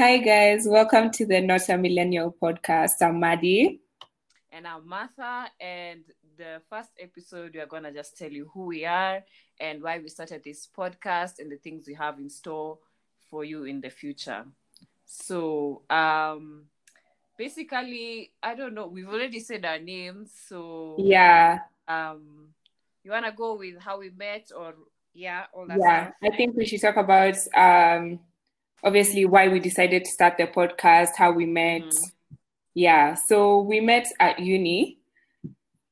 Hi, guys. Welcome to the Not a Millennial podcast. I'm Maddie. And I'm Martha. And the first episode, we're going to just tell you who we are and why we started this podcast and the things we have in store for you in the future. So, um, basically, I don't know. We've already said our names. So, yeah. Um, you want to go with how we met or, yeah, all that Yeah, stuff? I think we should talk about um, obviously why we decided to start the podcast, how we met. Mhm. Yeah, so we met at uni.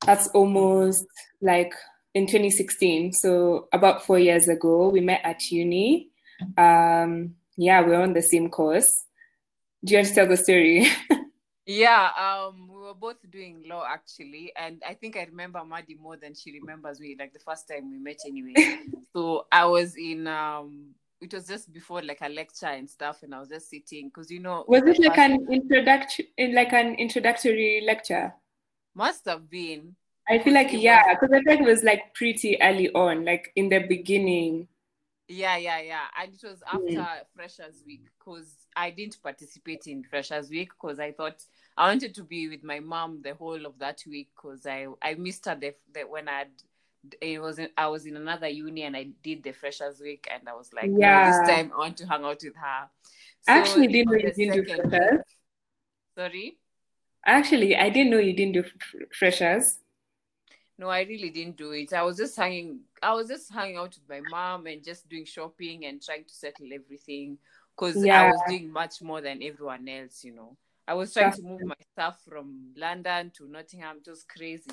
That's almost like in 2016. So about four years ago, we met at uni. Um, yeah, we're on the same course. Do you want to tell the story? Yeah, um, we were both doing law actually, and I think I remember Maddie more than she remembers me. Like the first time we met, anyway. so I was in um, it was just before like a lecture and stuff, and I was just sitting because you know Was it like an introduction, like an introductory lecture? must have been I feel like yeah, because I like it was like pretty early on, like in the beginning. yeah, yeah, yeah, and it was after Mm. Freshers Week because I didn't participate in Freshers Week because I thought I wanted to be with my mom the whole of that week because I I missed her the, the when I. It was in, I was in another uni and I did the freshers week and I was like, no, Yeah. this time I want to hang out with her. I actually didn't know you didn't do freshers. Sorry. Actually, I didn't know you didn't do freshers. No, I really didn't do it. I was just hanging. I was just hanging out with my mom and just doing shopping and trying to settle everything because I was doing much more than everyone else. You know, I was trying That's to move my stuff from London to Nottingham. Was crazy.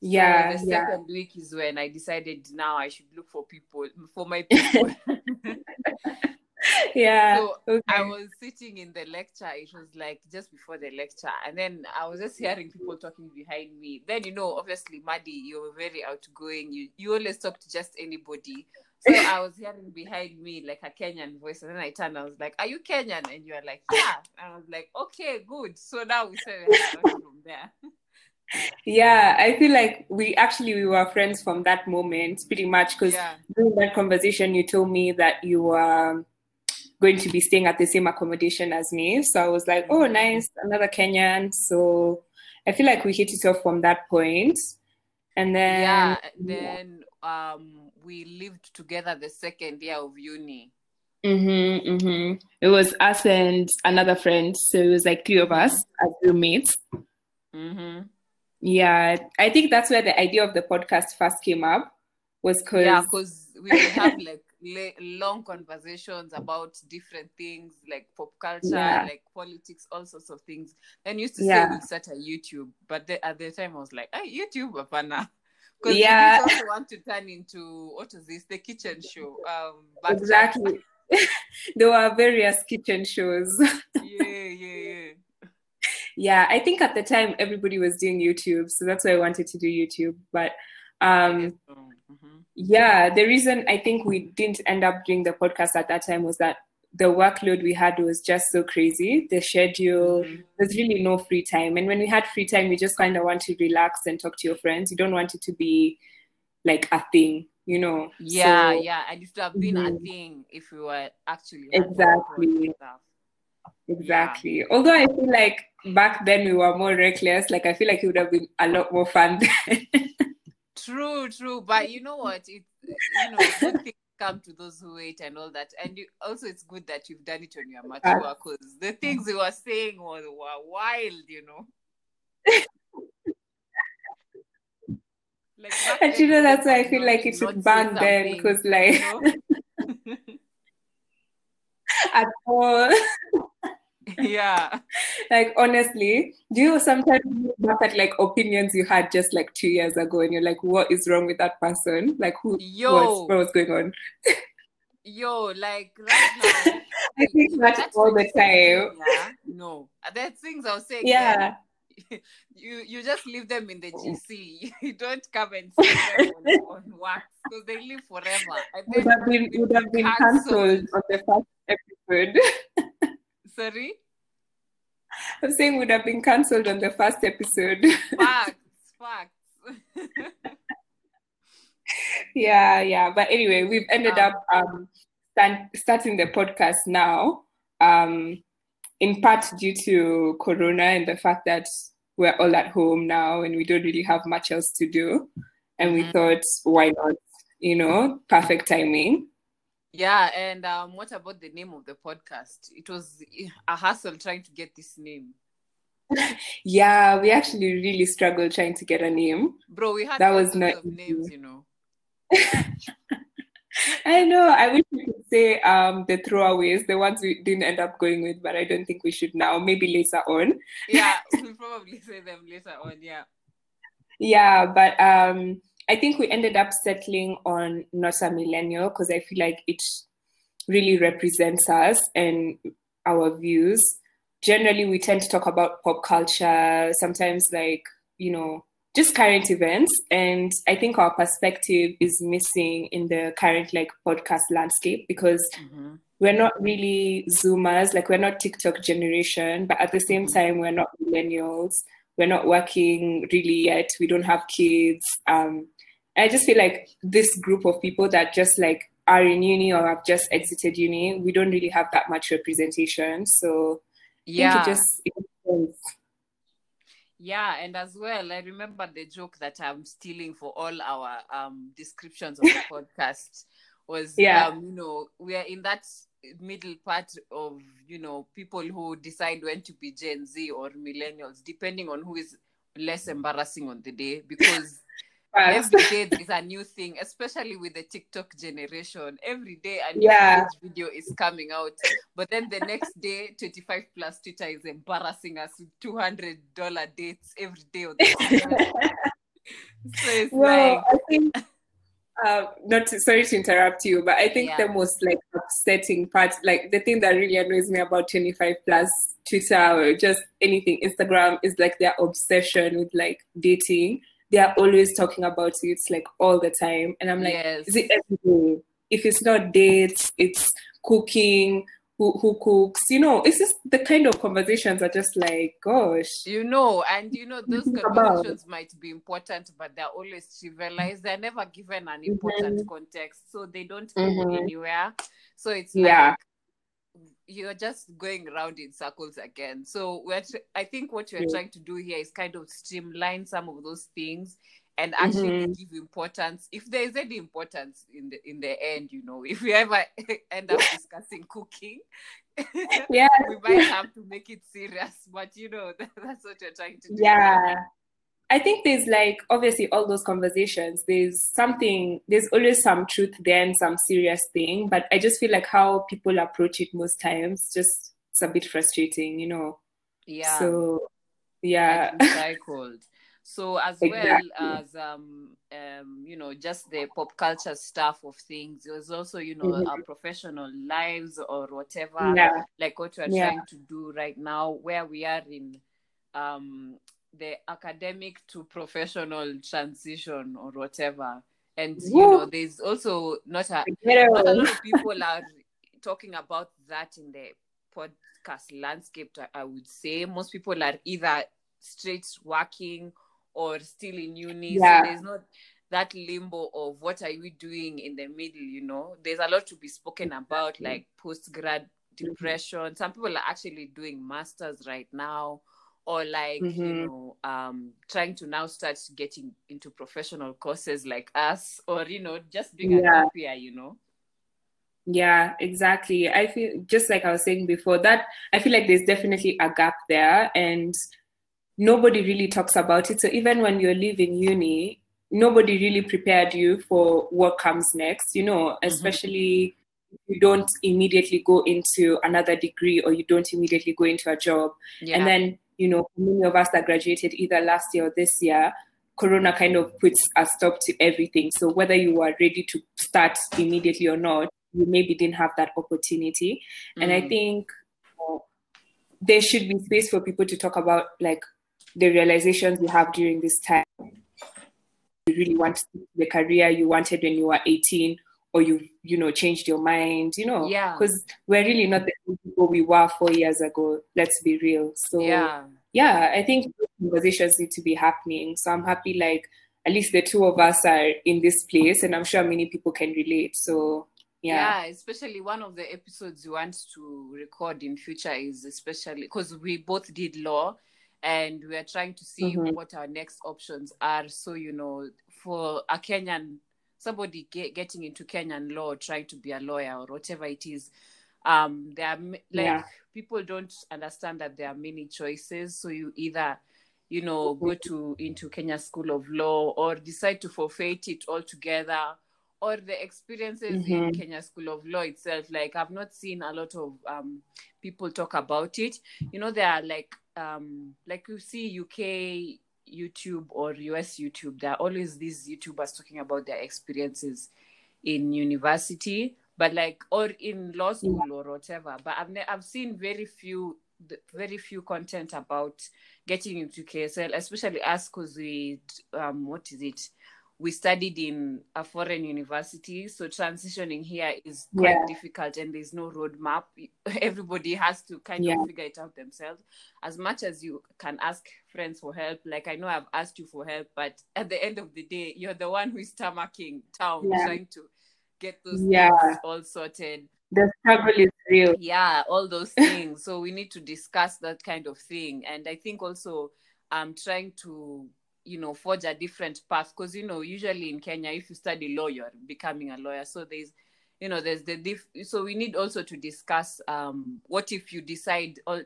Yeah, so the yeah. second week is when I decided now I should look for people for my people. Yeah. So, okay. I was sitting in the lecture. It was like just before the lecture, and then I was just hearing people talking behind me. Then you know, obviously, Maddie, you're very outgoing. You you always talk to just anybody. So I was hearing behind me like a Kenyan voice, and then I turned. I was like, "Are you Kenyan?" And you are like, "Yeah." And I was like, "Okay, good." So now we started from there. Yeah, I feel like we actually we were friends from that moment, pretty much, because Yeah, during that conversation you told me that you were going to be staying at the same accommodation as me. So I was like, oh, Mhm. nice, another Kenyan. So I feel like we hit it off from that point. And then yeah. Then um, we lived together the second year of uni. Mm-hmm, mm-hmm. It was us and another friend. So it was like three of us as roommates. Mm-hmm. Yeah, I think that's where the idea of the podcast first came up, was because Yeah, because we would have like long conversations about different things like pop culture, Yeah. like politics, all sorts of things. And used to Yeah. say we'll start a YouTube, but the, at the time I was like, hey, YouTube, apana. Because Yeah. we also want to turn into what is this? The kitchen show. Um, exactly. there were various kitchen shows. Yeah, yeah, yeah. yeah, I think at the time everybody was doing YouTube, so that's why I wanted to do YouTube. But um, yeah, the reason I think we didn't end up doing the podcast at that time was that the workload we had was just so crazy. The schedule, Mhm. there's really no free time. And when we had free time, we just kind of want to relax and talk to your friends. You don't want it to be like a thing, you know? Yeah, So- yeah. And it would have been a Mhm. thing if we were actually Exactly. control and stuff. Exactly. Although I feel like back then we were more reckless. Like I feel like it would have been a lot more fun then. True, true. But you know what? It you know, good things come to those who wait and all that. And you, also, it's good that you've done it when you're mature because the things you were saying were, were wild, you know. Like and you know that's why I feel like it should ban then because like you know? at all. Yeah. like honestly, do you sometimes look back at like opinions you had just like two years ago and you're like, what is wrong with that person? Like who Yo. what's what was going on? Yo, like right now. I think that that's all the time. Yeah. No. There are things I was saying. Yeah. you you just leave them in the oh. GC. You don't come and see them on, on wax because they live forever. And Would have been would have been cancelled on the first episode. Sorry, I'm saying would have been cancelled on the first episode. facts, facts. yeah, yeah. But anyway, we've ended Um, up um start, starting the podcast now. Um in part due to Corona and the fact that we're all at home now and we don't really have much else to do. And we mm-hmm. thought, why not? You know, perfect timing. Yeah, and um, what about the name of the podcast? It was a hassle trying to get this name. yeah, we actually really struggled trying to get a name. Bro, we had that was not names, you know. I know. I wish we could say um, the throwaways, the ones we didn't end up going with, but I don't think we should now. Maybe later on. yeah, we'll probably say them later on. Yeah. Yeah, but um, I think we ended up settling on not a millennial because I feel like it really represents us and our views. Generally, we tend to talk about pop culture, sometimes like, you know, just current events. And I think our perspective is missing in the current like podcast landscape because mm-hmm. we're not really Zoomers, like we're not TikTok generation, but at the same mm-hmm. time, we're not millennials. We're not working really yet. We don't have kids. Um, I just feel like this group of people that just like are in uni or have just exited uni, we don't really have that much representation. So yeah, just yeah, and as well, I remember the joke that I'm stealing for all our um descriptions of the podcast was yeah. um, you know, we are in that middle part of, you know, people who decide when to be Gen Z or millennials, depending on who is less embarrassing on the day because every day there's a new thing, especially with the TikTok generation. Every day a new yeah. video is coming out. But then the next day, 25 plus Twitter is embarrassing us with $200 dates every day on the So it's well, like I think uh, not to, sorry to interrupt you, but I think yeah. the most like upsetting part, like the thing that really annoys me about 25 plus Twitter or just anything Instagram is like their obsession with like dating they're always talking about it like all the time. And I'm like, yes. is it every day? If it's not dates, it's cooking, who, who cooks, you know, it's just the kind of conversations are just like, gosh. You know, and you know, those conversations about. might be important, but they're always trivialized. They're never given an important mm-hmm. context, so they don't go mm-hmm. anywhere. So it's like, yeah you're just going around in circles again. So we're I think what you're yeah. trying to do here is kind of streamline some of those things and actually mm-hmm. give importance if there is any importance in the in the end you know if we ever end up discussing cooking yeah we might have to make it serious but you know that's what you're trying to do yeah I think there's like obviously all those conversations, there's something, there's always some truth there and some serious thing. But I just feel like how people approach it most times, just it's a bit frustrating, you know. Yeah. So yeah. Cycled. So as exactly. well as um um you know just the pop culture stuff of things, there's also you know mm-hmm. our professional lives or whatever, yeah. like what we're yeah. trying to do right now, where we are in um the academic to professional transition or whatever. And you know, there's also not a, not a lot of people are talking about that in the podcast landscape. I would say most people are either straight working or still in uni. Yeah. So there's not that limbo of what are we doing in the middle. You know, there's a lot to be spoken about, like post grad depression. Some people are actually doing masters right now or like mm-hmm. you know um trying to now start getting into professional courses like us or you know just being yeah. a peer you know yeah exactly i feel just like i was saying before that i feel like there's definitely a gap there and nobody really talks about it so even when you're leaving uni nobody really prepared you for what comes next you know mm-hmm. especially mm-hmm. you don't immediately go into another degree or you don't immediately go into a job yeah. and then you know, many of us that graduated either last year or this year, Corona kind of puts a stop to everything. So whether you are ready to start immediately or not, you maybe didn't have that opportunity. Mm. And I mm. think you know, there should be space for people to talk about like the realizations you have during this time. You really want the career you wanted when you were 18 or you you know changed your mind you know yeah. because we're really not the people we were four years ago let's be real. So yeah. yeah i think conversations need to be happening. So i'm happy like at least the two of us are in this place and i'm sure many people can relate. So yeah. yeah especially one of the episodes we want to record in future is especially because we both did law and we are trying to see Mhm. what our next options are. So you know for a kenyan somebody get, getting into kenyan law trying to be a lawyer or whatever it is um there are like Yeah. people don't understand that there are many choices so you either you know go to into kenya school of law or decide to forfeit it altogether or the experiences in Mhm. kenya school of law itself like i've not seen a lot of um people talk about it you know there are like um like you see uk youtube or us youtube there are always these youtubers talking about their experiences in university but like or in law school or whatever. But i've ne- i've seen very few very few content about getting into ksl especially us because we um what is it we studied in a foreign university so transitioning here is quite Yeah. difficult and there's no roadmap everybody has to kind Yeah. of figure it out themselves as much as you can ask friends for help like i know i've asked you for help but at the end of the day you're the one who is stomaching town Yeah. trying to get those Yeah. things all sorted The struggle is real. yeah all those things so we need to discuss that kind of thing and i think also i'm trying to you know forge a different path because you know usually in kenya if you study law you're becoming a lawyer so there's you know there's the diff so we need also to discuss um what if you decide ul-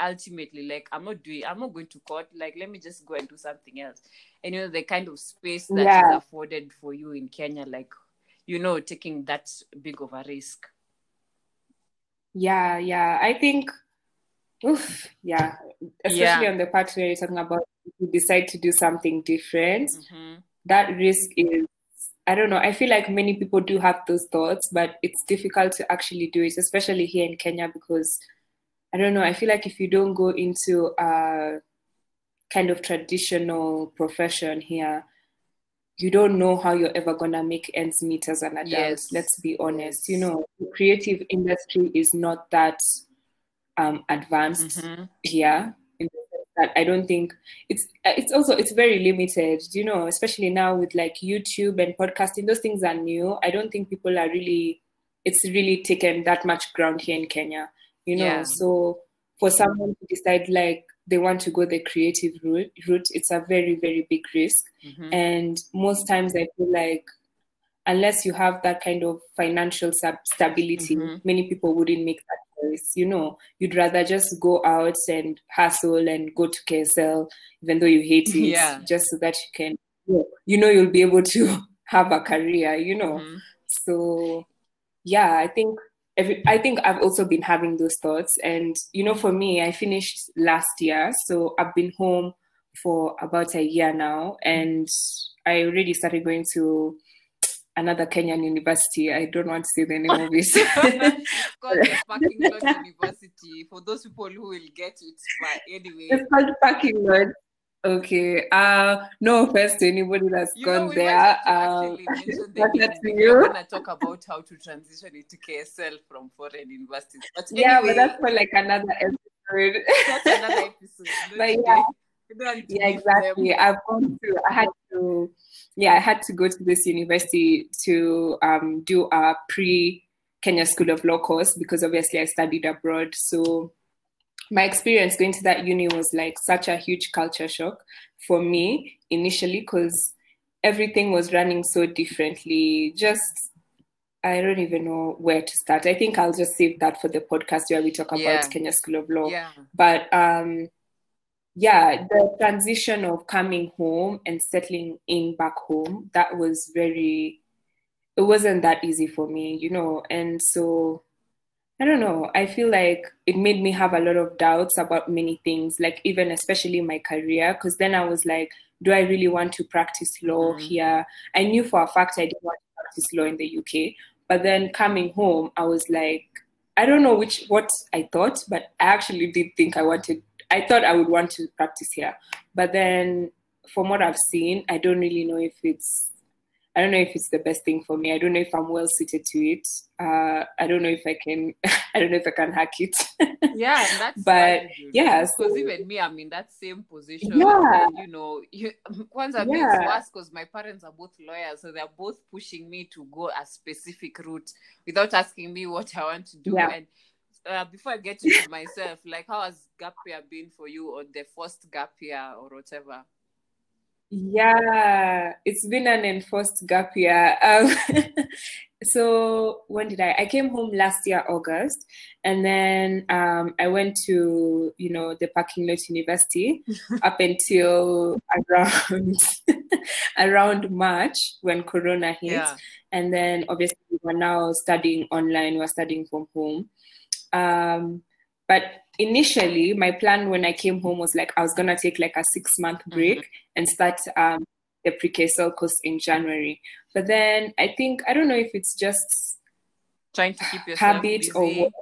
ultimately like i'm not doing i'm not going to court like let me just go and do something else and you know the kind of space that is Yeah. afforded for you in kenya like you know taking that big of a risk Yeah, yeah. I think, oof, yeah. Especially Yeah. on the part where you're talking about you decide to do something different, Mhm. that risk is, I don't know. I feel like many people do have those thoughts, but it's difficult to actually do it, especially here in Kenya, because I don't know. I feel like if you don't go into a kind of traditional profession here, you don't know how you're ever gonna make ends meet as an adult. Yes. Let's be honest. You know, the creative industry is not that um, advanced Mhm. here. In the sense that I don't think it's it's also it's very limited. You know, especially now with like YouTube and podcasting, those things are new. I don't think people are really. It's really taken that much ground here in Kenya. You know, Yeah. so for someone to decide like they want to go the creative route, route, it's a very very big risk. Mhm. And most times I feel like unless you have that kind of financial sub- stability, Mhm. many people wouldn't make that choice. You know, you'd rather just go out and hustle and go to KSL, even though you hate it, Yeah. just so that you can, you know, you'll be able to have a career. You know, Mhm. so yeah, I think every, I think I've also been having those thoughts, and you know, for me, I finished last year, so I've been home for about a year now, and I already started going to another Kenyan university. I don't want to say the name of it. it's called Parking Lot University for those people who will get it. But anyway, it's called parking lot. Okay. Uh no offense to anybody that's you know, gone we there. Um, the name. up to We're gonna talk about how to transition into KSL from foreign universities. But yeah, but that's for like another episode. that's another episode. But yeah. We don't want to yeah, exactly. I've gone to I had to yeah, I had to go to this university to um do a pre Kenya School of Law course because obviously I studied abroad. So my experience going to that uni was like such a huge culture shock for me initially because everything was running so differently. Just I don't even know where to start. I think I'll just save that for the podcast where we talk about Yeah. Kenya School of Law. Yeah. But um yeah, the transition of coming home and settling in back home, that was very it wasn't that easy for me, you know. And so I don't know. I feel like it made me have a lot of doubts about many things, like even especially my career, because then I was like, do I really want to practice law Mhm. here? I knew for a fact I didn't want to practice law in the UK, but then coming home, I was like, I don't know which what I thought, but I actually did think I wanted. I thought I would want to practice here, but then from what I've seen, I don't really know if it's I don't know if it's the best thing for me. I don't know if I'm well suited to it. Uh, I don't know if I can. I don't know if I can hack it. yeah, that's but yeah. Because so, even me, I'm in that same position. Yeah. And, you know, you, once I yeah. it's worse because my parents are both lawyers, so they're both pushing me to go a specific route without asking me what I want to do. Yeah. And uh, before I get to myself, like how has gap year been for you, or the first gap year, or whatever? Yeah, it's been an enforced gap year. Um, so when did I? I came home last year, August, and then um, I went to you know the parking lot university up until around around March when Corona hit, yeah. and then obviously we're now studying online. We're studying from home. Um, but initially, my plan when I came home was like I was gonna take like a six month mm-hmm. break mm-hmm. and start um, the pre-KSL course in January. But then I think I don't know if it's just trying to keep yourself habit busy. or what.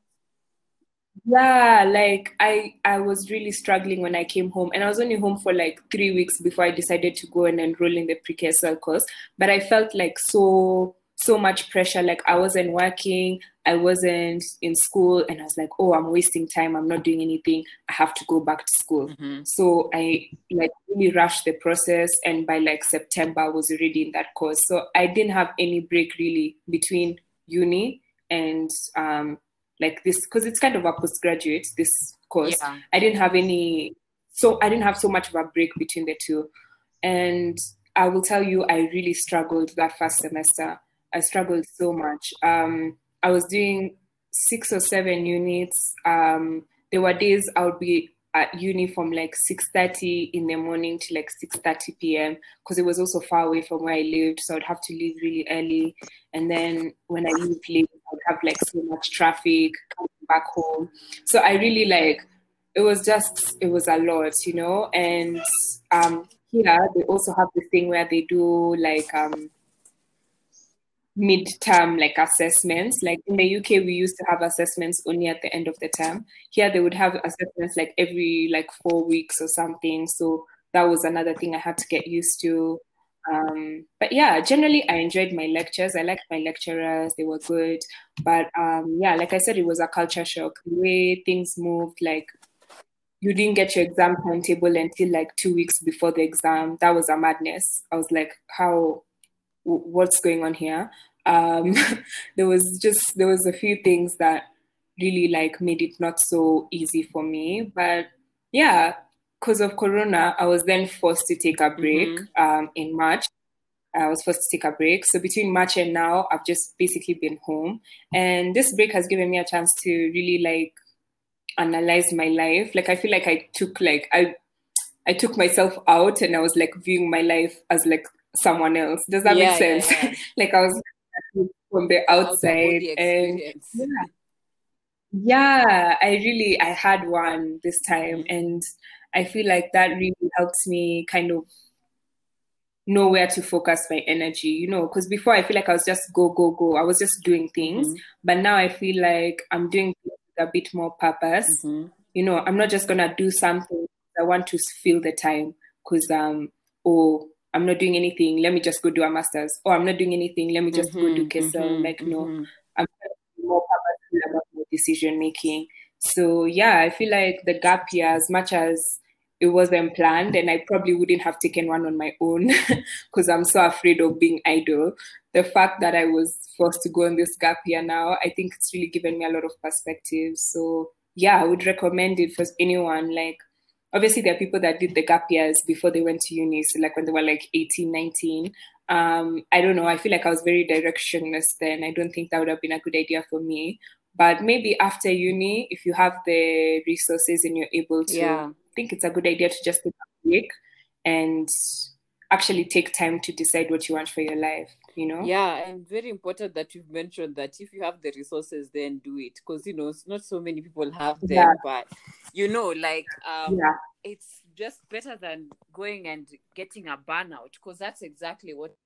Yeah, like I I was really struggling when I came home, and I was only home for like three weeks before I decided to go and enroll in the pre-KSL course. But I felt like so so much pressure. Like I wasn't working, I wasn't in school, and I was like, oh, I'm wasting time. I'm not doing anything. I have to go back to school. Mm-hmm. So I like really rushed the process, and by like September, I was already in that course. So I didn't have any break really between uni and um, like this because it's kind of a postgraduate this course. Yeah. I didn't have any, so I didn't have so much of a break between the two, and I will tell you, I really struggled that first semester. I struggled so much. Um, I was doing six or seven units. Um, there were days I would be at uni from like 6.30 in the morning to like 6.30 p.m. because it was also far away from where I lived. So I'd have to leave really early. And then when I leave late, I'd have like so much traffic coming back home. So I really like, it was just, it was a lot, you know? And um, here they also have this thing where they do like, um, mid-term like assessments. Like in the uk we used to have assessments only at the end of the term. Here they would have assessments like every like four weeks or something. So that was another thing i had to get used to. Um, but yeah generally i enjoyed my lectures. I liked my lecturers. They were good. But um, yeah like i said it was a culture shock. The way things moved like you didn't get your exam timetable until like two weeks before the exam. That was a madness. I was like how what's going on here. Um, there was just there was a few things that really like made it not so easy for me. But yeah, because of Corona, I was then forced to take a break mm-hmm. um, in March. I was forced to take a break. So between March and now, I've just basically been home. And this break has given me a chance to really like analyze my life. Like I feel like I took like I I took myself out and I was like viewing my life as like someone else. Does that yeah, make sense? Yeah, yeah. like I was from the outside and yeah. yeah, I really I had one this time and I feel like that really helped me kind of know where to focus my energy, you know, because before I feel like I was just go, go, go. I was just doing things. Mm-hmm. But now I feel like I'm doing a bit more purpose. Mm-hmm. You know, I'm not just gonna do something. I want to fill the time because um or I'm not doing anything. Let me just go do a master's. Or I'm not doing anything. Let me just mm-hmm, go do KSL. Mm-hmm, like, no, mm-hmm. I'm more purposeful about my decision making. So yeah, I feel like the gap year, as much as it wasn't planned, and I probably wouldn't have taken one on my own because I'm so afraid of being idle. The fact that I was forced to go on this gap year now, I think it's really given me a lot of perspective. So yeah, I would recommend it for anyone. Like obviously there are people that did the gap years before they went to uni so like when they were like 18 19 um, i don't know. I feel like i was very directionless then. I don't think that would have been a good idea for me. But maybe after uni if you have the resources and you're able to yeah. I think it's a good idea to just take a break and actually take time to decide what you want for your life you know yeah and very important that you've mentioned that if you have the resources then do it because you know it's not so many people have them yeah. but you know like um yeah. it's just better than going and getting a burnout because that's exactly what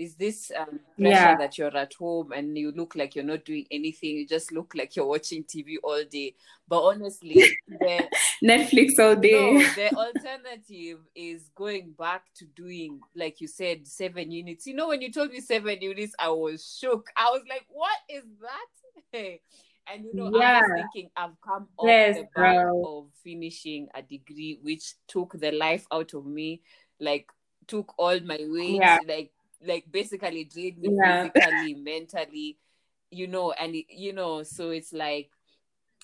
is this um, pressure yeah. that you're at home and you look like you're not doing anything. You just look like you're watching tv all day. But honestly the netflix all day. no, the alternative is going back to doing like you said seven units. You know when you told me seven units i was shook. I was like what is that? And you know yeah. i was thinking i've come off yes, the back of finishing a degree which took the life out of me like took all my weight yeah. like like basically drained me yeah. physically, mentally, you know, and it, you know, so it's like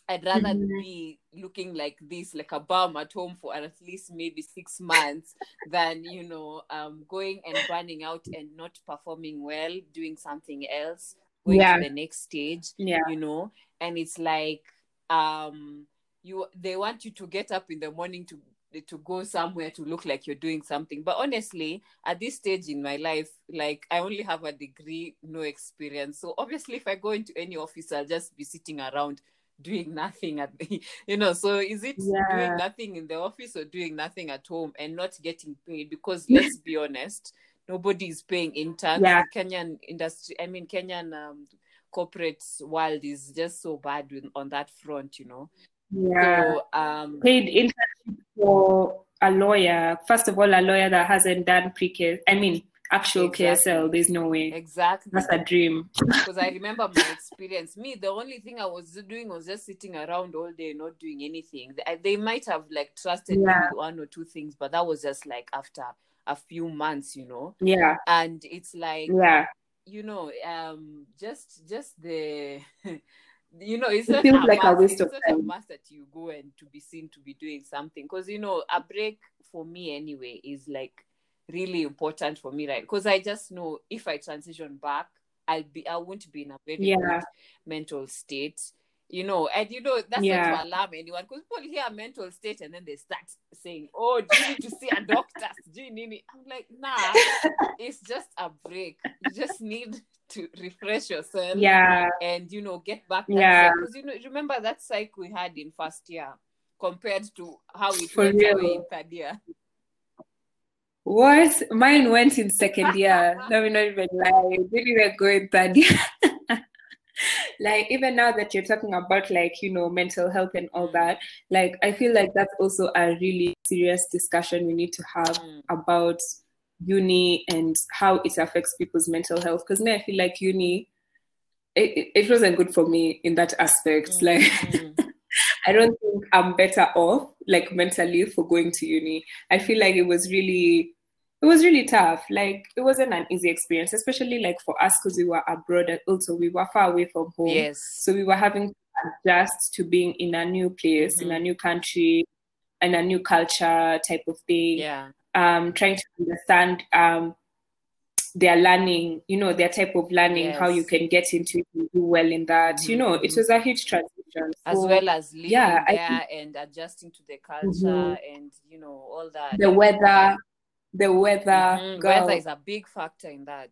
I'd rather mm-hmm. be looking like this, like a bum at home for at least maybe six months than, you know, um, going and burning out and not performing well, doing something else, going yeah. to the next stage, yeah. you know, and it's like, um, you, they want you to get up in the morning to to go somewhere to look like you're doing something. But honestly, at this stage in my life, like I only have a degree, no experience. So obviously, if I go into any office, I'll just be sitting around doing nothing at the, you know so is it yeah. doing nothing in the office or doing nothing at home and not getting paid because let's be honest nobody is paying interns yeah. kenyan industry i mean kenyan um, corporate world is just so bad with, on that front you know yeah so um paid internship for a lawyer, first of all, a lawyer that hasn't done pre-case, I mean, actual exactly. KSL, there's no way. Exactly. That's a dream. Because I remember my experience. Me, the only thing I was doing was just sitting around all day, not doing anything. They might have like trusted yeah. me one or two things, but that was just like after a few months, you know. Yeah. And it's like, yeah, you know, um, just just the you know it's it feels like must, a waste of time. a must that you go and to be seen to be doing something because you know a break for me anyway is like really important for me right because i just know if i transition back i'll be i won't be in a very yeah. good mental state you know, and you know that's yeah. not to alarm anyone because people hear mental state and then they start saying, "Oh, do you need to see a doctor? Do you need?" I'm like, nah, it's just a break. You just need to refresh yourself, yeah, and you know, get back. Yeah, because you know, remember that cycle we had in first year compared to how it For went real. away in third year. What? Mine went in second year. Let me not even lie. Didn't even go in third year. like even now that you're talking about like you know mental health and all that like i feel like that's also a really serious discussion we need to have mm. about uni and how it affects people's mental health because me i feel like uni it, it wasn't good for me in that aspect mm. like i don't think i'm better off like mentally for going to uni i feel like it was really it was really tough. Like it wasn't an easy experience, especially like for us because we were abroad and also we were far away from home. Yes. So we were having to adjust to being in a new place, mm-hmm. in a new country, and a new culture type of thing. Yeah. Um, trying to understand um their learning, you know, their type of learning, yes. how you can get into it and do well in that. Mm-hmm. You know, it was a huge transition. As well as living yeah, there think, and adjusting to the culture mm-hmm. and you know, all that. The weather the weather. Mm-hmm. Weather is a big factor in that.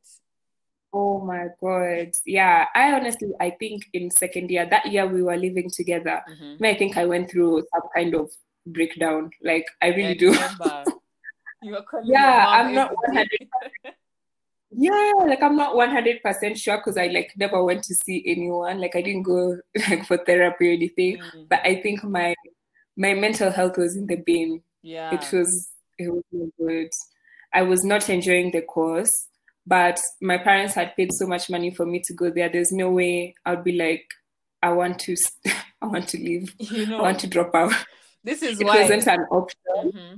Oh my god. Yeah. I honestly I think in second year, that year we were living together. Mm-hmm. I think I went through some kind of breakdown. Like I really do. yeah, I'm not 100 Yeah, like I'm not 100% sure because I like never went to see anyone. Like I didn't go like for therapy or anything. Mm. But I think my my mental health was in the bin. Yeah. It was it was not good. I was not enjoying the course, but my parents had paid so much money for me to go there. There's no way I'd be like, I want to, I want to leave. You know, I want to drop out. This is it why it wasn't an option. Mm-hmm.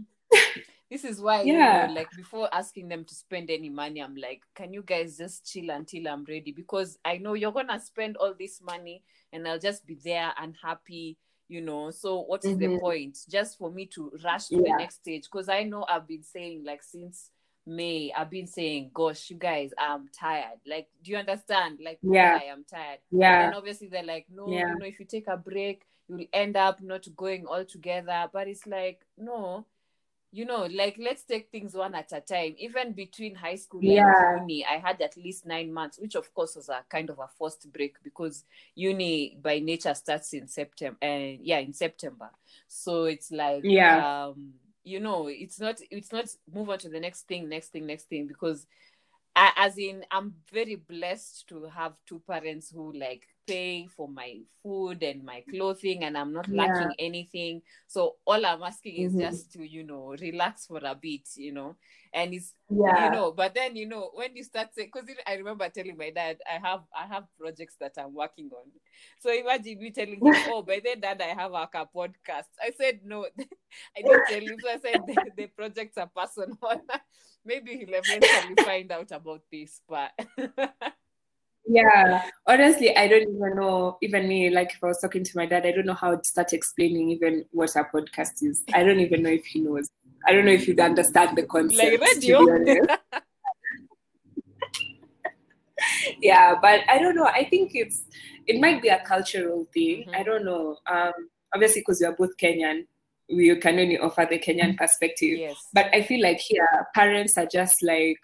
This is why, yeah. You know, like before asking them to spend any money, I'm like, can you guys just chill until I'm ready? Because I know you're gonna spend all this money, and I'll just be there unhappy you know so what is mm-hmm. the point just for me to rush to yeah. the next stage because i know i've been saying like since may i've been saying gosh you guys i'm tired like do you understand like yeah i am tired yeah and obviously they're like no yeah. you know if you take a break you'll end up not going all together but it's like no you know, like let's take things one at a time. Even between high school yeah. and uni, I had at least nine months, which of course was a kind of a forced break because uni by nature starts in September. And uh, yeah, in September. So it's like yeah, um, you know, it's not it's not move on to the next thing, next thing, next thing because I, as in i'm very blessed to have two parents who like pay for my food and my clothing and i'm not Yeah. lacking anything so all i'm asking is Mhm. just to you know relax for a bit you know and it's Yeah. you know but then you know when you start saying because i remember telling my dad i have i have projects that i'm working on so imagine me telling him oh by then dad i have like a podcast i said no i didn't tell him so i said the, the projects are personal maybe he'll eventually find out about this but Yeah, honestly, I don't even know. Even me, like if I was talking to my dad, I don't know how to start explaining even what a podcast is. I don't even know if he knows. I don't know if you'd understand the concept. like radio yeah, but I don't know. I think it's it might be a cultural thing. Mhm. I don't know. Um, obviously, because we are both Kenyan, we can only offer the Kenyan perspective. yes But I feel like here, parents are just like,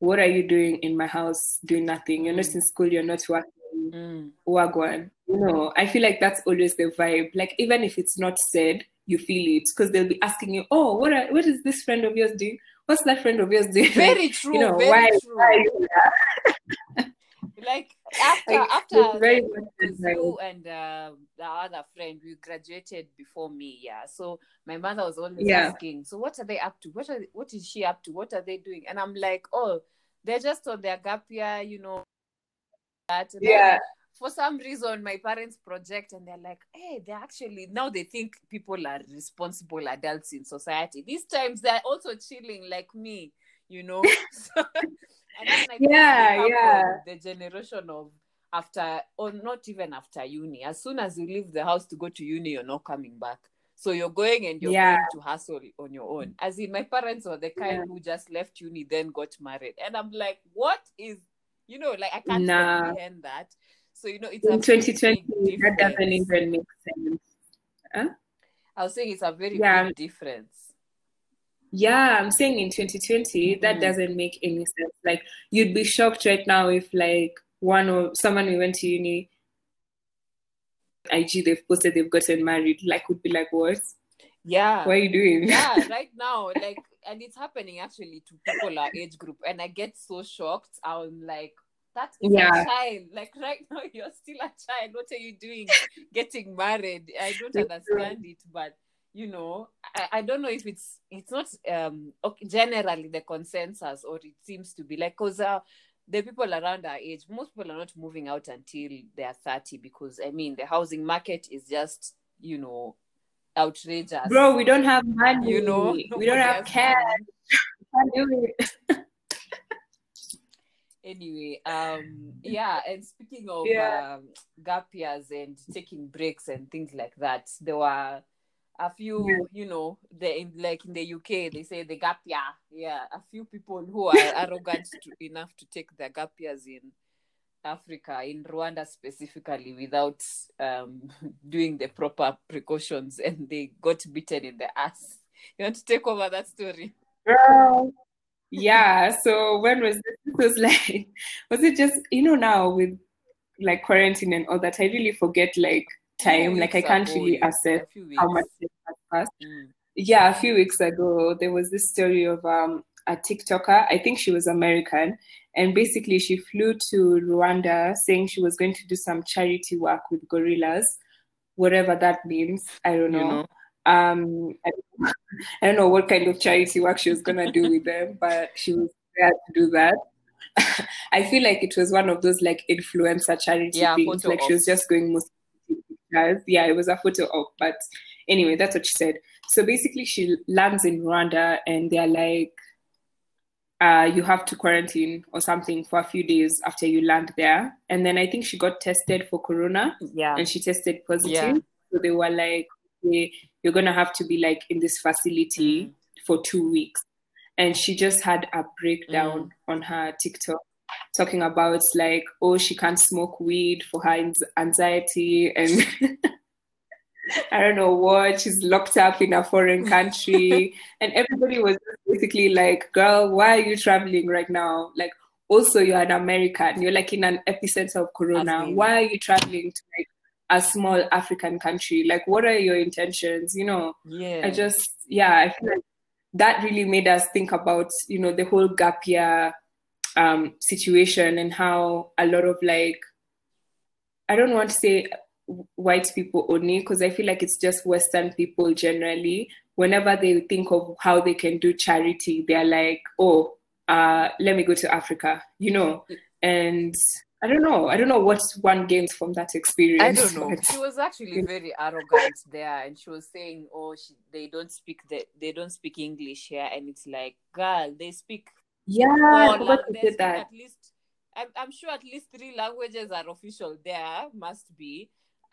"What are you doing in my house? Doing nothing. You're not Mm. in school. You're not working. Mm. Wagwan." You know, I feel like that's always the vibe. Like even if it's not said, you feel it because they'll be asking you, "Oh, what? Are, what is this friend of yours doing? What's that friend of yours doing?" very true you know, very why? true why are you here? like after after very like, much because the vibe. you and uh, the other friend we graduated before me yeah. So my mother was always Yeah. asking so what are they up to? What are what is she up to? What are they doing? And i'm like oh they're just on their gap year you know. That And Yeah, for some reason my parents project and they're like hey they're actually now they think people are responsible adults in society. These times they're also chilling like me you know. So, and then think Yeah, yeah. the generation of after or not even after uni as soon as you leave the house to go to uni you're not coming back so you're going and you're Yeah. going to hustle on your own as in my parents were the kind Yeah. who just left uni then got married and i'm like what is you know like i can't Nah. comprehend that so you know it's in very 2020, that doesn't even make sense. I was saying it's a very Yeah. big difference. Yeah, I'm saying in 2020, that Mhm. doesn't make any sense. Like, you'd be shocked right now if, like, one or someone we went to uni, IG, they've posted they've gotten married. Like, would be like, what? Yeah. What are you doing? yeah, right now, like, and it's happening actually to people our age group, and I get so shocked. I'm like, that is Yeah. a child. Like right now, you're still a child. What are you doing? Getting married? I don't understand it, but you know, I, I don't know if it's it's not um okay, generally the consensus, or it seems to be like because uh, the people around our age, most people are not moving out until they are thirty because I mean the housing market is just you know outrageous. Bro, we don't have money. you know, we don't have cash. can't do it. anyway um yeah and speaking of Yeah. um, gap years and taking breaks and things like that there were a few you know the in like in the uk they say the gap year yeah a few people who are arrogant to, enough to take their gap years in africa in rwanda specifically without um doing the proper precautions and they got beaten in the ass you want to take over that story Girl. Yeah, so when was this? This was like, was it just, you know, now with like quarantine and all that, I really forget like time. Like I can't ago, really assess how much it has passed. Mm. Yeah, a few weeks ago, there was this story of um, a TikToker. I think she was American. And basically, she flew to Rwanda saying she was going to do some charity work with gorillas, whatever that means. I don't You know. know? Um, I, I don't know what kind of charity work she was going to do with them, but she was there to do that. I feel like it was one of those like influencer charity Yeah, things. Like she was just going most pictures. Yeah, it was a photo op, but anyway, that's what she said. So basically, she lands in Rwanda, and they're like, uh, you have to quarantine or something for a few days after you land there. And then I think she got tested for corona, Yeah. and she tested positive. Yeah. So they were like, okay, you're gonna have to be like in this facility Mm. for two weeks. And she just had a breakdown Mm. on her TikTok talking about like, oh, she can't smoke weed for her anxiety and I don't know what, she's locked up in a foreign country. and everybody was basically like, girl, why are you traveling right now? Like, also, you're an American, you're like in an epicenter of corona. Why are you traveling to like a small African country? Like, what are your intentions? You know, Yeah. I just, yeah, I feel like that really made us think about, you know, the whole gap year um, situation and how a lot of like I don't want to say white people only because I feel like it's just Western people generally. Whenever they think of how they can do charity, they're like, oh, uh, let me go to Africa, you know. And I don't know. I don't know what one gains from that experience. I don't know. She was actually very arrogant there, and she was saying, "Oh, she, they don't speak the, they don't speak English here," and it's like, girl, they speak. Yeah, I they that. At least, I'm, I'm sure at least three languages are official there. Must be,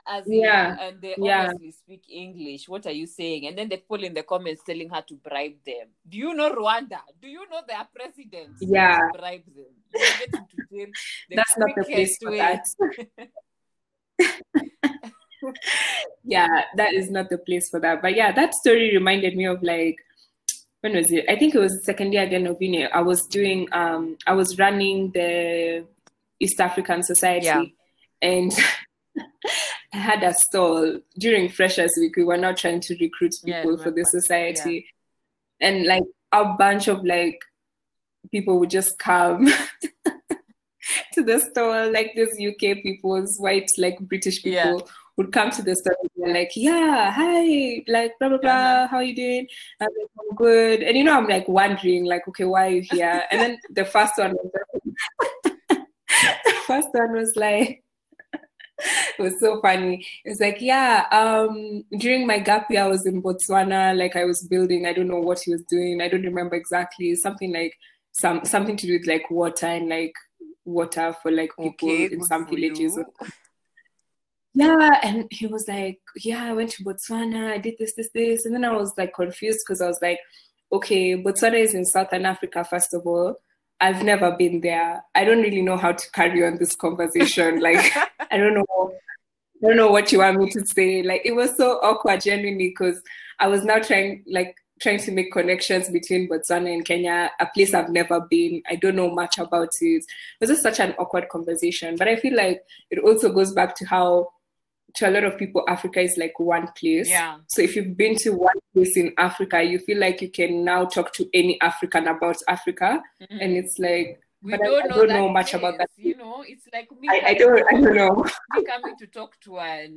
as yeah, in, and they yeah. obviously speak English. What are you saying? And then they people in the comments telling her to bribe them. Do you know Rwanda? Do you know their president? Yeah, bribe them. That's not the place for way. that. yeah, that is not the place for that. But yeah, that story reminded me of like when was it? I think it was second year again of uni. I was doing um I was running the East African Society yeah. and I had a stall during Freshers Week. We were not trying to recruit people yeah, for the society, yeah. and like a bunch of like people would just come to the stall, like these UK people's white, like British people. Would come to the store and like, yeah, hi, like blah blah blah. How you doing? I'm like, I'm good. And you know, I'm like wondering, like, okay, why are you here? and then the first one was the first one was like, it was so funny. It's like, yeah, um, during my gap year, I was in Botswana, like I was building, I don't know what he was doing. I don't remember exactly. Something like some something to do with like water and like water for like people okay, in some villages. Yeah, and he was like, Yeah, I went to Botswana, I did this, this, this. And then I was like confused because I was like, okay, Botswana is in Southern Africa, first of all. I've never been there. I don't really know how to carry on this conversation. like, I don't know. I don't know what you want me to say. Like, it was so awkward, genuinely, because I was now trying, like, trying to make connections between Botswana and Kenya, a place I've never been. I don't know much about it. It was just such an awkward conversation. But I feel like it also goes back to how to a lot of people, Africa is like one place. Yeah. So if you've been to one place in Africa, you feel like you can now talk to any African about Africa, mm-hmm. and it's like. We don't, I, I know, don't know much place. about that. You know, it's like me. I, I don't. I don't know. me coming to talk to a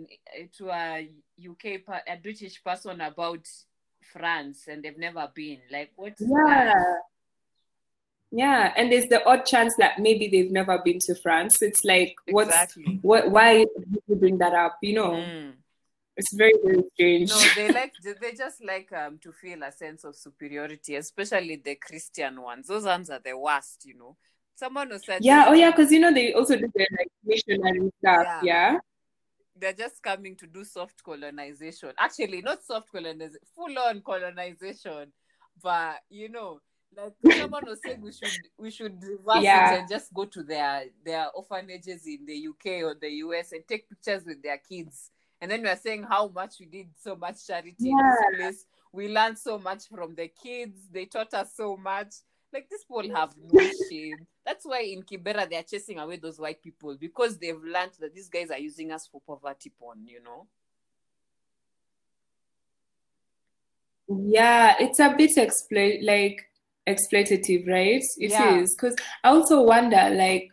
to a UK a British person about France and they've never been. Like what? Yeah. That? Yeah, and there's the odd chance that maybe they've never been to France. It's like, what's exactly. what? Why did you bring that up? You know, mm. it's very very strange. No, they like they just like um to feel a sense of superiority, especially the Christian ones. Those ones are the worst. You know, someone who said, yeah, oh yeah, because you know they also do their like missionary stuff. Yeah. yeah. They're just coming to do soft colonization. Actually, not soft colonization, full on colonization. But you know, like someone was saying we should we should reverse yeah. it and just go to their their orphanages in the UK or the US and take pictures with their kids. And then we are saying how much we did so much charity yeah. in this place. We learned so much from the kids. They taught us so much. Like these people have no shame. That's why in Kibera they are chasing away those white people because they've learned that these guys are using us for poverty porn, you know. Yeah, it's a bit exploit like exploitative, right? It yeah. is because I also wonder, like,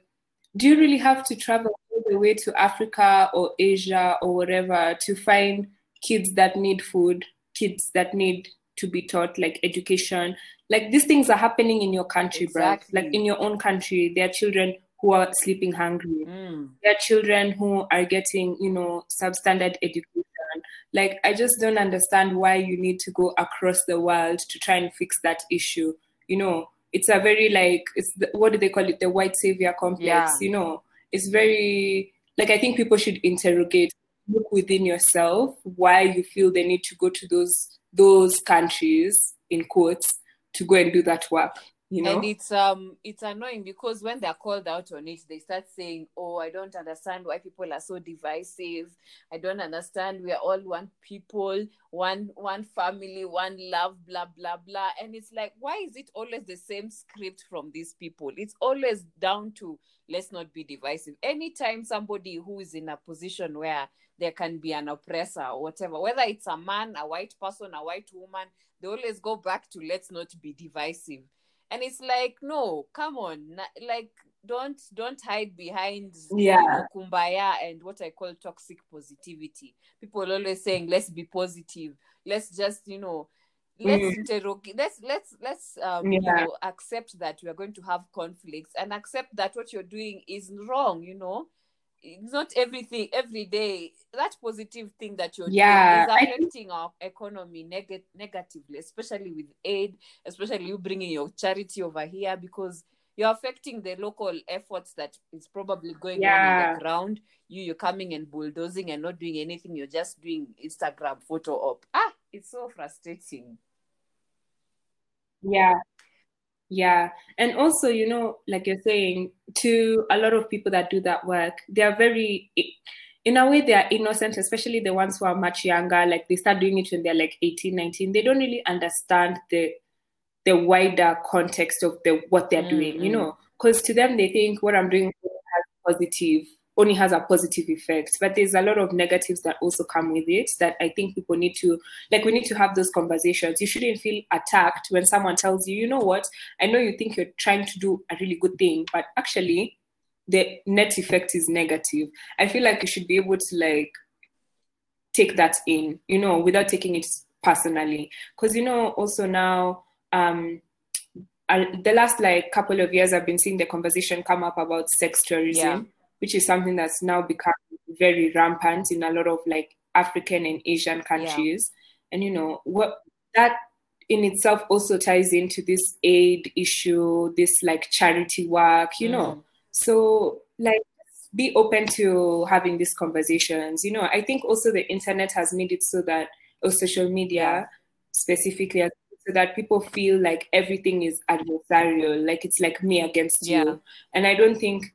do you really have to travel all the way to Africa or Asia or whatever to find kids that need food, kids that need to be taught like education? Like these things are happening in your country, exactly. bro. Like in your own country, there are children who are sleeping hungry. Mm. There are children who are getting, you know, substandard education. Like I just don't understand why you need to go across the world to try and fix that issue you know, it's a very like it's the, what do they call it? The white savior complex. Yeah. You know, it's very like I think people should interrogate, look within yourself why you feel they need to go to those those countries in quotes to go and do that work you know? and it's um it's annoying because when they're called out on it they start saying oh i don't understand why people are so divisive. I don't understand. We are all one people one one family one love blah blah blah. And it's like why is it always the same script from these people? It's always down to let's not be divisive. Anytime somebody who is in a position where there can be an oppressor or whatever whether it's a man a white person a white woman they always go back to let's not be divisive and it's like no come on. Like don't don't hide behind yeah. kumbaya and what i call toxic positivity. People always saying let's be positive. Let's just you know let's Mm. interrogate let's let's let's um Yeah. you know accept that we are going to have conflicts and accept that what you're doing is wrong you know it's not everything every day that positive thing that you're Yeah, doing is think- affecting our economy neg- negatively especially with aid especially you bringing your charity over here because you're affecting the local efforts that is probably going on in the ground. You you're coming and bulldozing and not doing anything. You're just doing instagram photo op. Ah it's so frustrating. Yeah. Yeah. And also, you know, like you're saying, to a lot of people that do that work, they are very, in a way, they are innocent, especially the ones who are much younger. Like they start doing it when they're like 18, 19. They don't really understand the the wider context of the what they're doing, you Mm, know, because to them they think what I'm doing has positive only has a positive effect, but there's a lot of negatives that also come with it that I think people need to like we need to have those conversations. You shouldn't feel attacked when someone tells you, you know what, I know you think you're trying to do a really good thing, but actually the net effect is negative. I feel like you should be able to like take that in, you know, without taking it personally. Because you know, also now, um, uh, the last like couple of years, I've been seeing the conversation come up about sex tourism, Yeah. Which is something that's now become very rampant in a lot of like African and Asian countries. And you know, what that in itself also ties into this aid issue, this like charity work, you know. Mm. So like be open to having these conversations. You know, I think also the internet has made it so that or social media specifically so that people feel like everything is adversarial, like it's like me against Yeah. you. And I don't think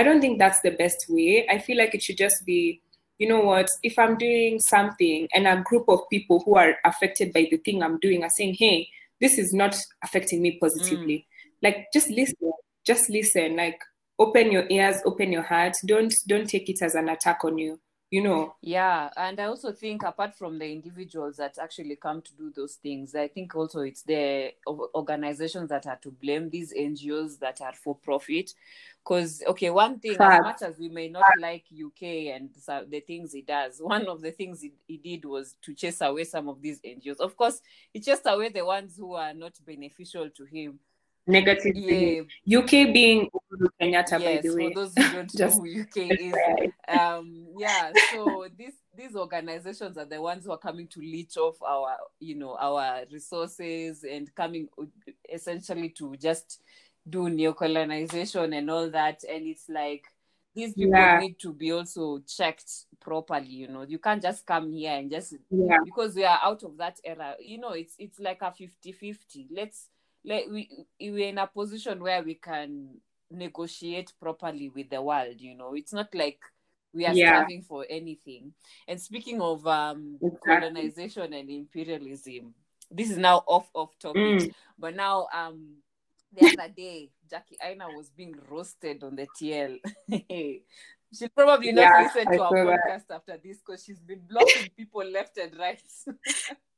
I don't think that's the best way. I feel like it should just be, you know what, if I'm doing something and a group of people who are affected by the thing I'm doing are saying, hey, this is not affecting me positively. Mm. Like just listen. Just listen. Like open your ears, open your heart. Don't don't take it as an attack on you. You know. Yeah, and I also think apart from the individuals that actually come to do those things, I think also it's the organizations that are to blame, these NGOs that are for profit. Because okay, one thing, as much as we may not like UK and the things it does, one of the things it, it did was to chase away some of these NGOs. Of course, it chased away the ones who are not beneficial to him. Negative. Yeah, UK being Uhuru Kenyatta, by yes. the For those who don't Just- know UK is, um yeah so these these organizations are the ones who are coming to leech off our you know our resources and coming essentially to just do neocolonization and all that and it's like these people Yeah. need to be also checked properly you know you can't just come here and just Yeah. because we are out of that era you know it's it's like a 50 50 let's let we we're in a position where we can negotiate properly with the world you know it's not like we are Yeah. starving for anything and speaking of um Exactly. colonization and imperialism this is now off off topic Mm. but now um the other day Jackie Aina was being roasted on the TL she'll probably not Yeah, listen I to our saw that. podcast after this because she's been blocking people left and right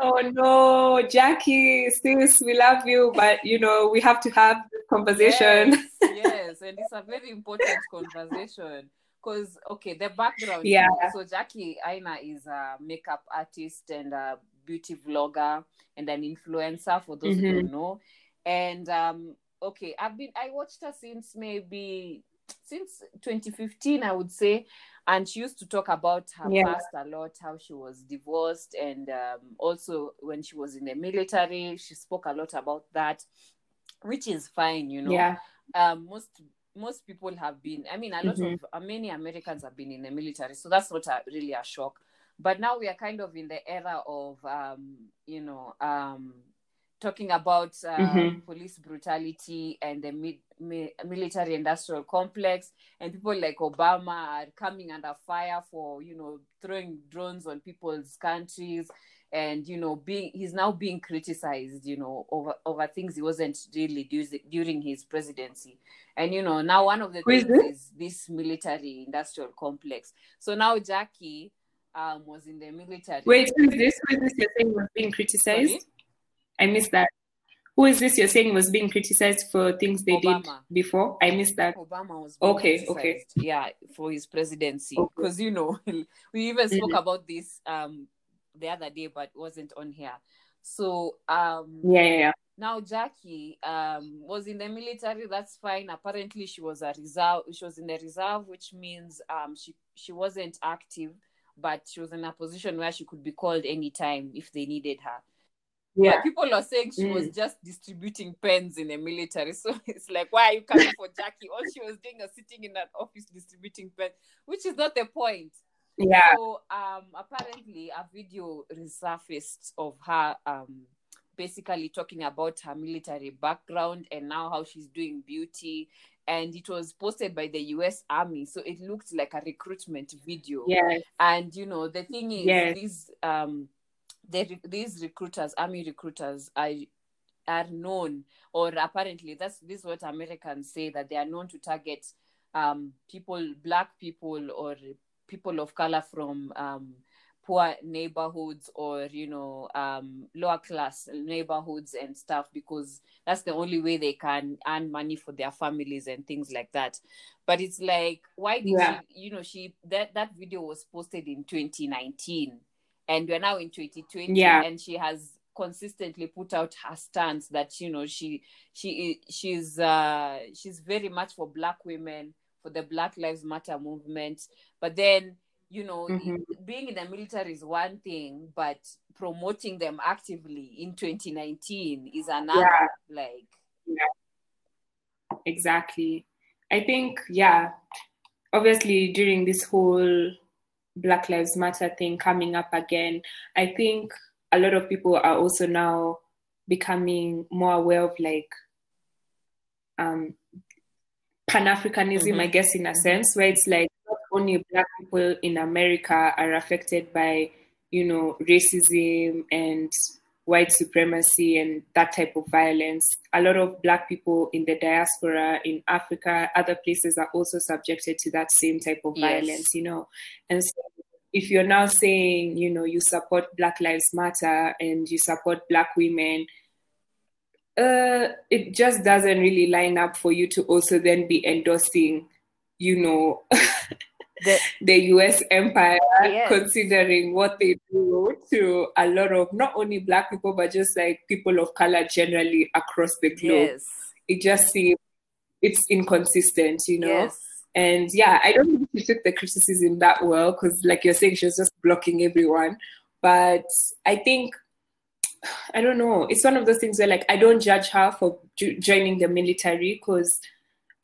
Oh no, Jackie, sis, we love you, but you know, we have to have this conversation. Yes, yes, and it's a very important conversation because okay, the background. Yeah. So Jackie Aina is a makeup artist and a beauty vlogger and an influencer for those who Mhm. don't know. And um, okay, I've been I watched her since maybe since 2015, I would say. And she used to talk about her Yeah. past a lot, how she was divorced, and um, also when she was in the military, she spoke a lot about that, which is fine, you know Yeah. um, most most people have been i mean a lot Mhm. of uh, many americans have been in the military so that's not a, really a shock but now we are kind of in the era of um, you know um, talking about uh, Mhm. police brutality and the mi- mi- military industrial complex and people like obama are coming under fire for you know throwing drones on people's countries and you know being he's now being criticized you know over over things he wasn't really do, during his presidency and you know now one of the Who things is this military industrial complex so now jackie um was in the military Wait, who is this? Who is this you're saying was being criticized? Sorry? I missed that. who is this you're saying was being criticized for things they Obama. did before? I missed that. Obama was Okay, okay. yeah, for his presidency. Okay. Because you know, we even spoke Mhm. about this um the other day, but wasn't on here. So um Yeah, yeah, yeah. now Jackie um was in the military. That's fine. Apparently, she was a reserve. She was in the reserve, which means um she she wasn't active, but she was in a position where she could be called anytime if they needed her. Yeah. But people are saying she was Mm. just distributing pens in the military. So it's like, why are you coming for Jackie? All she was doing was sitting in an office distributing pens, which is not the point. Yeah. So um apparently a video resurfaced of her um basically talking about her military background and now how she's doing beauty and it was posted by the US Army so it looked like a recruitment video Yes. and you know the thing is Yes. these um the, these recruiters army recruiters are are known or apparently that's this is what americans say that they are known to target um people black people or people of color from um poor neighborhoods or you know um lower class neighborhoods and stuff because that's the only way they can earn money for their families and things like that but it's like why did Yeah. she you know she that that video was posted in 2019 and we're now in 2020 Yeah. and she has consistently put out her stance that you know she she she's uh she's very much for black women for the black lives matter movement but then you know Mhm. being in the military is one thing but promoting them actively in 2019 is another Yeah. like Exactly. I think, yeah, obviously during this whole Black Lives Matter thing coming up again, I think a lot of people are also now becoming more aware of like um Pan Africanism, Mhm. I guess, in a sense, where it's like not only Black people in America are affected by, you know, racism and white supremacy and that type of violence. A lot of Black people in the diaspora, in Africa, other places are also subjected to that same type of Yes. violence, you know. And so if you're now saying, you know, you support Black Lives Matter and you support Black women, uh, it just doesn't really line up for you to also then be endorsing, you know, the, the US empire, Yes. considering what they do to a lot of not only Black people, but just like people of color generally across the globe. yes It just seems it's inconsistent, you know? yes And yeah, I don't think she took the criticism that well because, like you're saying, she was just blocking everyone. But I think, I don't know, it's one of those things where, like, I don't judge her for jo- joining the military because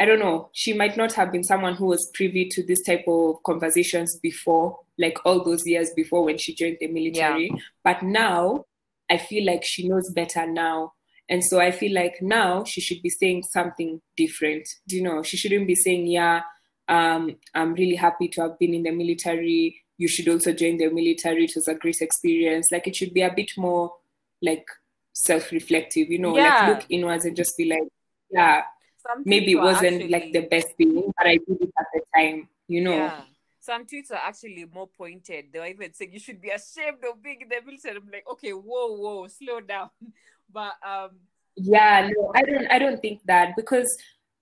I don't know, she might not have been someone who was privy to this type of conversations before, like all those years before when she joined the military. But now I feel like she knows better now. And so I feel like now she should be saying something different. Do you know? She shouldn't be saying, yeah, um, I'm really happy to have been in the military. You should also join the military. It was a great experience. Like it should be a bit more like self-reflective, you know, Yeah. like look inwards and just be like, yeah, Some maybe it wasn't like the best thing, but I did it at the time, you know. Yeah. Some tweets are actually more pointed. They were even saying you should be ashamed of being in the military. I'm like, okay, whoa, whoa, slow down. But um, Yeah, no, I don't I don't think that because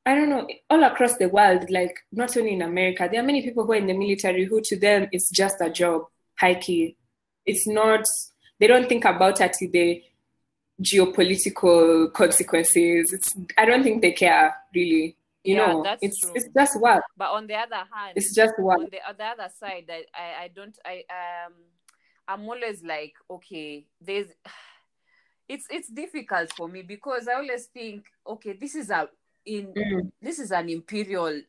I don't know, all across the world, like not only in America, there are many people who are in the military who to them it's just a job, high key. It's not they don't think about it the geopolitical consequences. It's I don't think they care really. You Yeah, know, that's it's true. it's just work. but on the other hand, It's just work. on the, on the other side, I, I I don't I um I'm always like, okay, there's it's it's difficult for me because I always think, okay, this is a in Mm. this is an imperial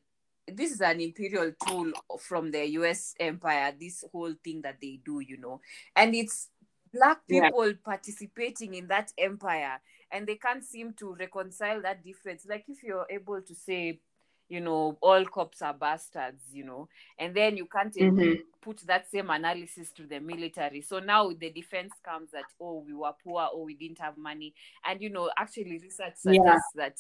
this is an imperial tool from the US empire this whole thing that they do you know and it's black Yeah. people participating in that empire and they can't seem to reconcile that difference like if you're able to say you know all cops are bastards you know and then you can't Mhm. put that same analysis to the military so now the defense comes that oh we were poor or we didn't have money and you know actually research Yeah. suggests that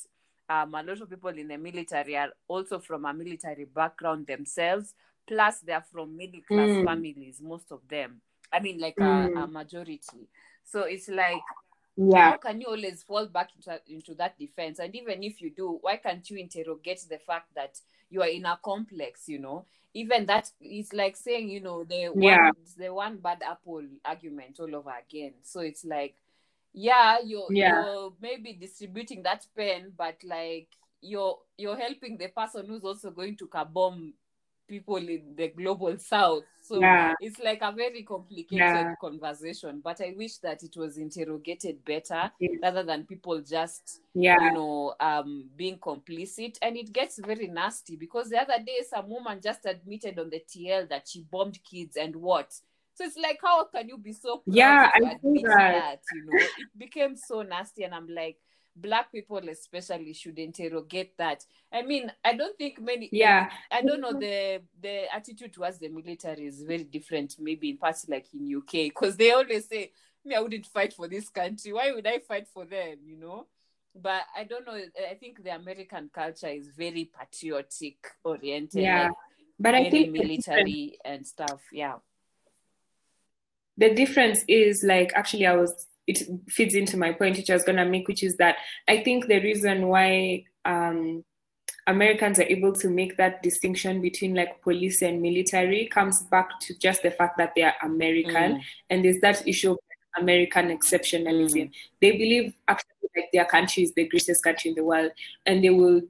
um, a lot of people in the military are also from a military background themselves plus they're from middle class Mm. families most of them i mean like a, Mm. a majority so it's like yeah how can you always fall back into, into that defense and even if you do why can't you interrogate the fact that you are in a complex you know even that it's like saying you know the Yeah. one the one bad apple argument all over again so it's like yeah you're Yeah. you're maybe distributing that pen but like you're you're helping the person who's also going to kabomb people in the global south so Yeah. it's like a very complicated Yeah. conversation but i wish that it was interrogated better Yes. rather than people just yeah you know um being complicit and it gets very nasty because the other day some woman just admitted on the tl that she bombed kids and what so it's like how can you be so proud Yeah, I admit that. that you know it became so nasty and i'm like black people especially should interrogate that. I mean i don't think many yeah. I don't know the the attitude towards the military is very different maybe in parts like in UK because they always say me I wouldn't fight for this country. Why would I fight for them? You know? But I don't know I think the American culture is very patriotic oriented Yeah. like but i think military and stuff yeah. The difference is like actually i was it feeds into my point which i was going to make which is that i think the reason why um americans are able to make that distinction between like police and military comes back to just the fact that they are american Mm. and there's that issue of american exceptionalism. They believe actually like their country is the greatest country in the world and they will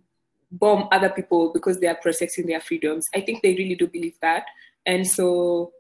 bomb other people because they are protecting their freedoms. I think they really do believe that. And so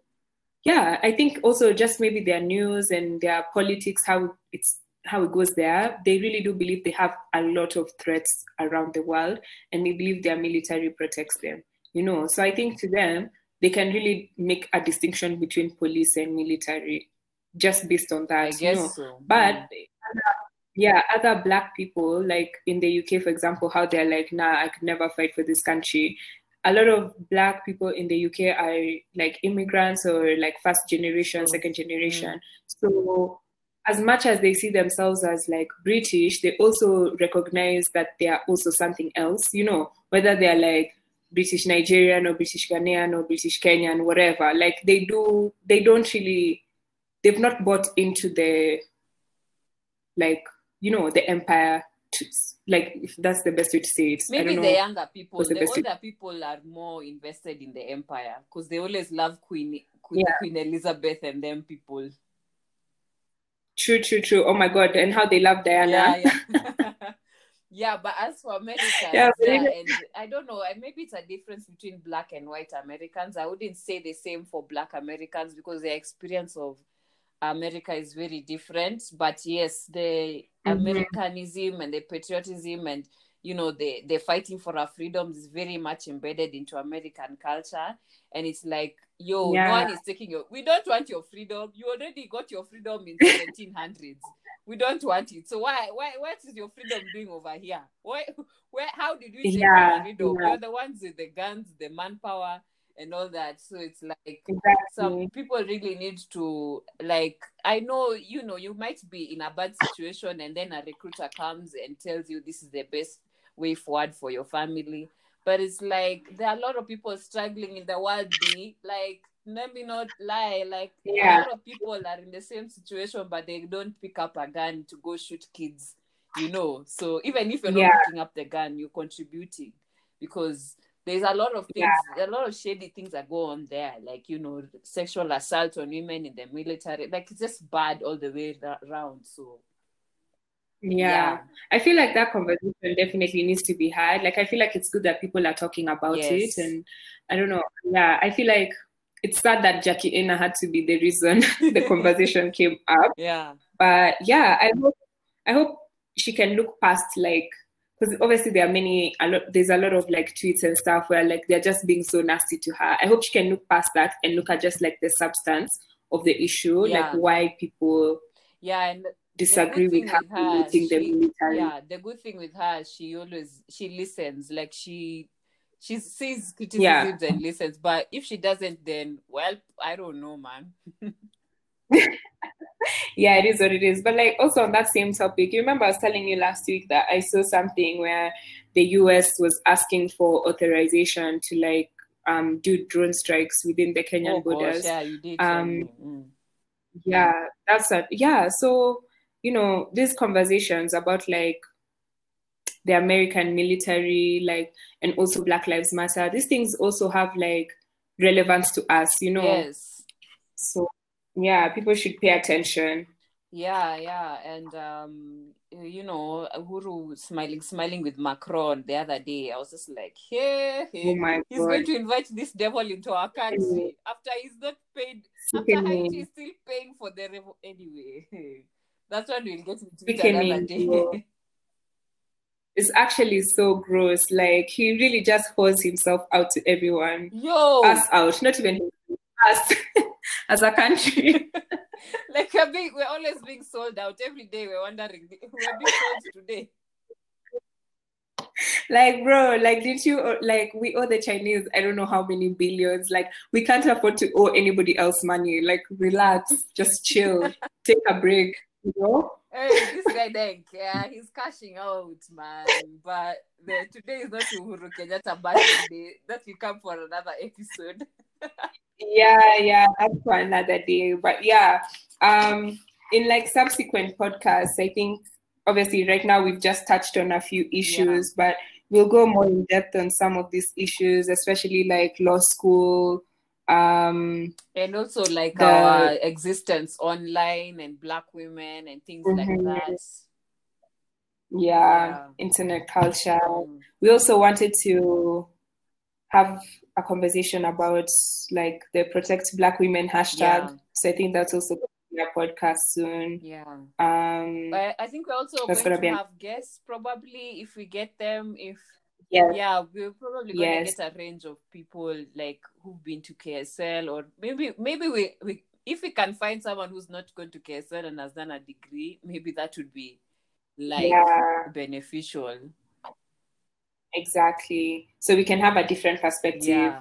yeah i think also just maybe their news and their politics how it's how it goes there they really do believe they have a lot of threats around the world and they believe their military protects them you know so i think to them they can really make a distinction between police and military just based on that I you guess know so but Mm. other- yeah, other black people, like in the UK, for example, how they're like, nah, I could never fight for this country. A lot of black people in the UK are like immigrants or like first generation, second generation. So as much as they see themselves as like British, they also recognize that they are also something else, you know, whether they're like British Nigerian or British Ghanaian or British Kenyan, whatever. Like they do, they don't really, they've not bought into the, like, you know, the empire. To, like, if that's the best way to say it. I Maybe the younger people, the the best way- older people are more invested in the empire because they always love Queen Queen, Yeah. Queen Elizabeth and them people. True, true, true. Oh my God. And how they love Diana. Yeah, yeah. yeah, but as for Americans, Yeah, yeah, and I don't know, and maybe it's a difference between black and white Americans. I wouldn't say the same for black Americans because their experience of America is very different. But yes, the Mhm. Americanism and the patriotism and you know the the fighting for our freedoms is very much embedded into American culture. And it's like, yo, no one is taking your we don't want your freedom. You already got your freedom in 1700s we don't want it. So why why what is your freedom doing over here? Why where how did we take Yeah, your freedom? yeah. We're the ones with the guns, the manpower and all that. So it's like Exactly. some people really need to like I know you know you might be in a bad situation and then a recruiter comes and tells you this is the best way forward for your family. But it's like there are a lot of people struggling in the world. Like let me not lie, like Yeah. a lot of people are in the same situation but they don't pick up a gun to go shoot kids, you know. So even if you're not Yeah. picking up the gun, you're contributing because there's a lot of things, a lot of shady things that go on there, like you know, sexual assault on women in the military. Like it's just bad all the way around. So Yeah. Yeah. I feel like that conversation definitely needs to be had. Like I feel like it's good that people are talking about Yes. it and I don't know. Yeah, I feel like it's sad that Jackie Aina had to be the reason the conversation came up. yeah, But yeah, I hope I hope she can look past like because obviously there are many a lot there's a lot of like tweets and stuff where like they're just being so nasty to her. I hope she can look past that and look at just like the substance of the issue, Yeah. like why people yeah, and disagree with her with her, promoting the military. yeah. The good thing with her, she always she listens. Like she she sees criticisms and listens. But if she doesn't, then well, I don't know, man. yeah, it is what it is. But like also on that same topic, you remember I was telling you last week that I saw something where the US was asking for authorization to like um do drone strikes within the Kenyan oh gosh, borders. yeah, you did. Um. Mm. Yeah, that's a yeah. So you know, these conversations about like the American military, like, and also Black Lives Matter, these things also have like relevance to us, you know. Yes. So yeah, people should pay attention. Yeah, yeah, and um, you know, Uhuru smiling, smiling with Macron the other day. I was just like, hey, hey Oh he's God. going to invite this devil into our country after he's not paid. After. Haiti is still paying for the revo- anyway. That's what we'll get into Sickening, another day. It's actually so gross. Like he really just holds himself out to everyone. Yo, Us out, not even him, us as a country. like we're, being, we're always being sold out every day. We're wondering, we're being sold today. like, bro, like did you like we owe the Chinese I don't know how many billions. Like we can't afford to owe anybody else money. Like relax, just chill, take a break, you know? Hey, this guy then, yeah, he's cashing out, man. But the, today is not Uhuru Kenyatta birthday. That will come for another episode. Yeah, yeah, that's for another day. But yeah, um, in like subsequent podcasts, I think obviously right now we've just touched on a few issues, but we'll go more in depth on some of these issues, especially like law school. Um, And also like The- our existence online and black women and things like Mhm. that. yeah, Yeah. internet culture. Um, We also wanted to have a conversation about like the protect black women hashtag. Yeah. So I think that's also going to be a podcast soon. yeah. Um, But I think we're also going an- have guests probably if we get them. If yes. yeah, we're probably gonna Yes. get a range of people like who've been to KSL or maybe maybe we, we if we can find someone who's not going to KSL and has done a degree, maybe that would be like Yeah. beneficial. Exactly. So we can have a different perspective. Yeah.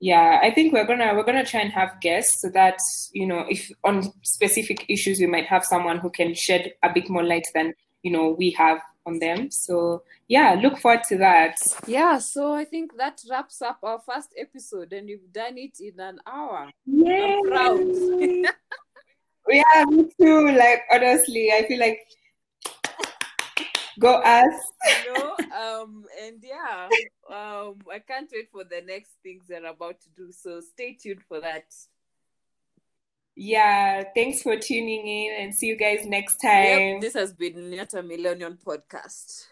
Yeah, I think we're gonna we're gonna try and have guests so that you know if on specific issues we might have someone who can shed a bit more light than you know we have on them. So yeah, look forward to that. Yeah, so I think that wraps up our first episode and we've done it in an hour. Proud. yeah, me too. Like honestly, I feel like go us. you know um and yeah um i can't wait for the next things they're about to do so stay tuned for that Yeah, thanks for tuning in and see you guys next time. Yep, this has been Nyata Millennium Podcast.